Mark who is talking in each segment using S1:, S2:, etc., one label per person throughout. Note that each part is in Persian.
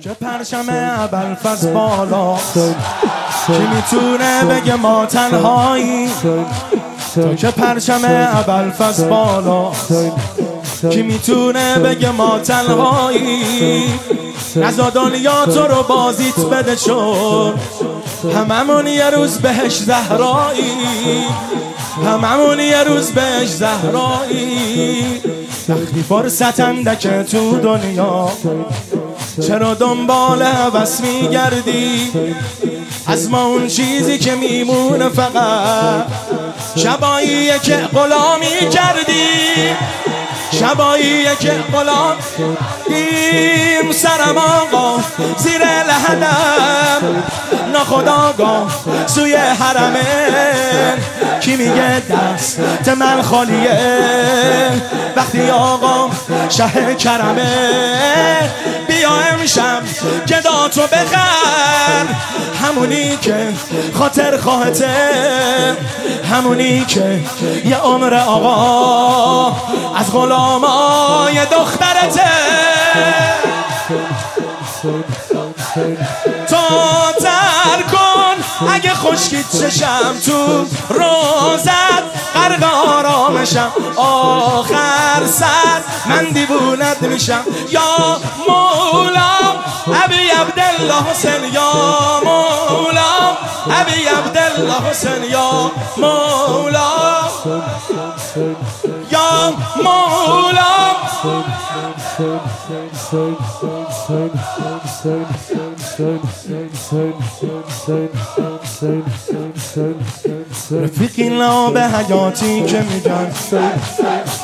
S1: که پرشم ابلفز بالا کی می‌تونه بگه ما تنهایی تو که پرشم ابلفز بالا کی می‌تونه بگه ما تنهایی نزا دنیا تو رو بازیت بده چون هممون یه روز بهش زهرایی هممون یه روز بهش زهرایی وقتی فرصت که تو دنیا چرا دنبال عوض میگردی؟ از ما اون چیزی که میمونه فقط. شبایی که غلامی کردی. شبایی که غلام دیم سرم آقا زیر لحدم ناخداگاه سوی حرمه. کی میگه؟ دست من خالیه. وقتی آقا شه کرمه بیا امشب تو بخر. همونی که خاطر خواهته همونی که یه عمر آقا از غلامای دخترته. تو خشکیت چشم تو روزت غرق آرامشم آخر سر من دیوونت میشم. یا مولا ابی عبدالله حسین یا مولا ابی عبدالله حسین یا مولا رفیقی به حیاتی که میگن.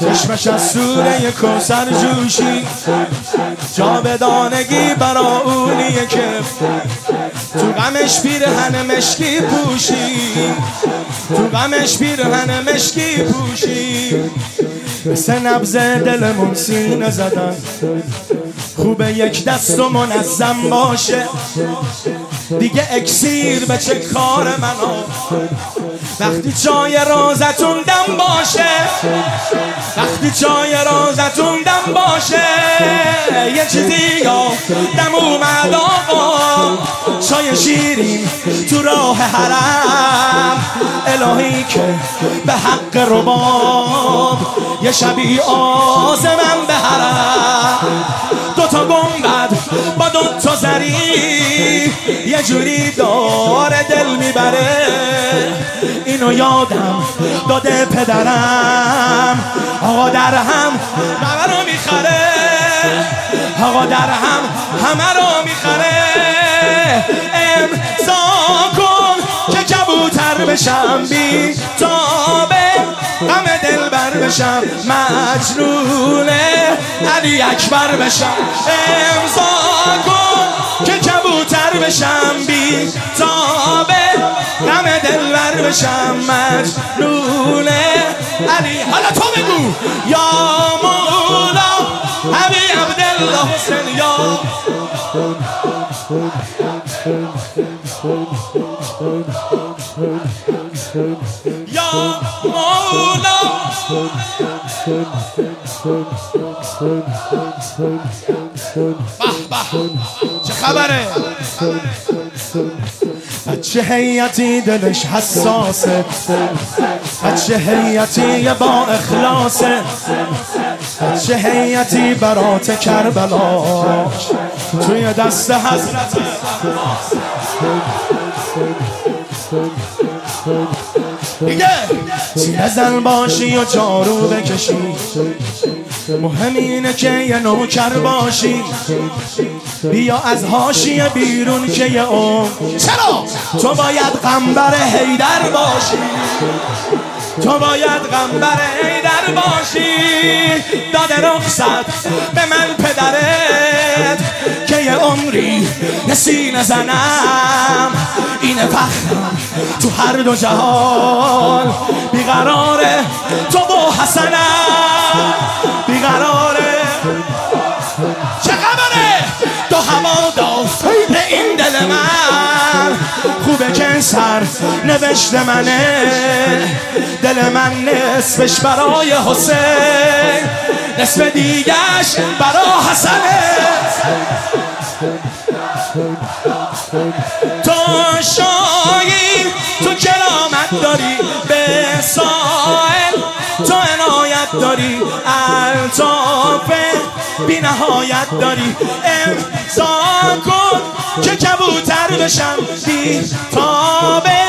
S1: چشمش از سوره کوسر جوشی. جا بدانگی برا اونیه که تو غمش پیرهن مشکی پوشی. تو غمش پیرهن مشکی پوشی. مثل نبز دلمون سینه زدن. خوبه یک دست و منظم باشه. دیگه اکسیر به چه کار منو؟ وقتی چای رازتون دم باشه. وقتی چای رازتون دم باشه. یه چیزی یا دم اومد آقا. چای شیرین تو راه حرم. الهی که به حق رباب یه شبی آزمم به حرم. دوتا گنبد با دوتا زری یه جوری داره دل می‌بره. اینو یادم داده پدرم. آقا در هم همه رو می‌خره. آقا در هم همه رو می‌خره. امضا کن. که کبوتر بشم بی تابه غم دل بر بشم مجنون علی اکبر بشم. امضا کن که کبوتر بشم بی تابه غم دل بر بشم مجنون علی. حالا تو بگو. یا مولا علی عبدالله حسین یا یا مولا. چه خبره؟ بچه هیتی دلش حساسه؟ بچه هیتی با اخلاصه؟ بچه هیتی برات کربلا؟ توی دست حضرت دیگه زن باشی و جارو بکشی. مهم اینه که یه نوکر باشی. بیا از هاشی بیرون که یه اون چرا؟ تو باید قنبر هیدر باشی. تو باید غمبر هیدر باشی. داده رخصت به من پدرت که یه عمری یه سینه زنم. این فخرم تو هر دو جهان بیقراره. تو با حسنم بیقراره. چه خبره؟ تو هوا داست به این دل من. خوبه که سر نوشته منه. دل من نصفش برای حسین. نصف دیگش برای حسنه. تو شایی تو کرامت داری به سائل تو عنایت داری الطاف بی نهایت داری. امضا کن که کبوتر بشم بی تابه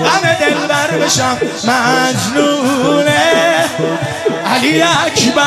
S1: غم دلبر بشم. مجنون علی اکبر.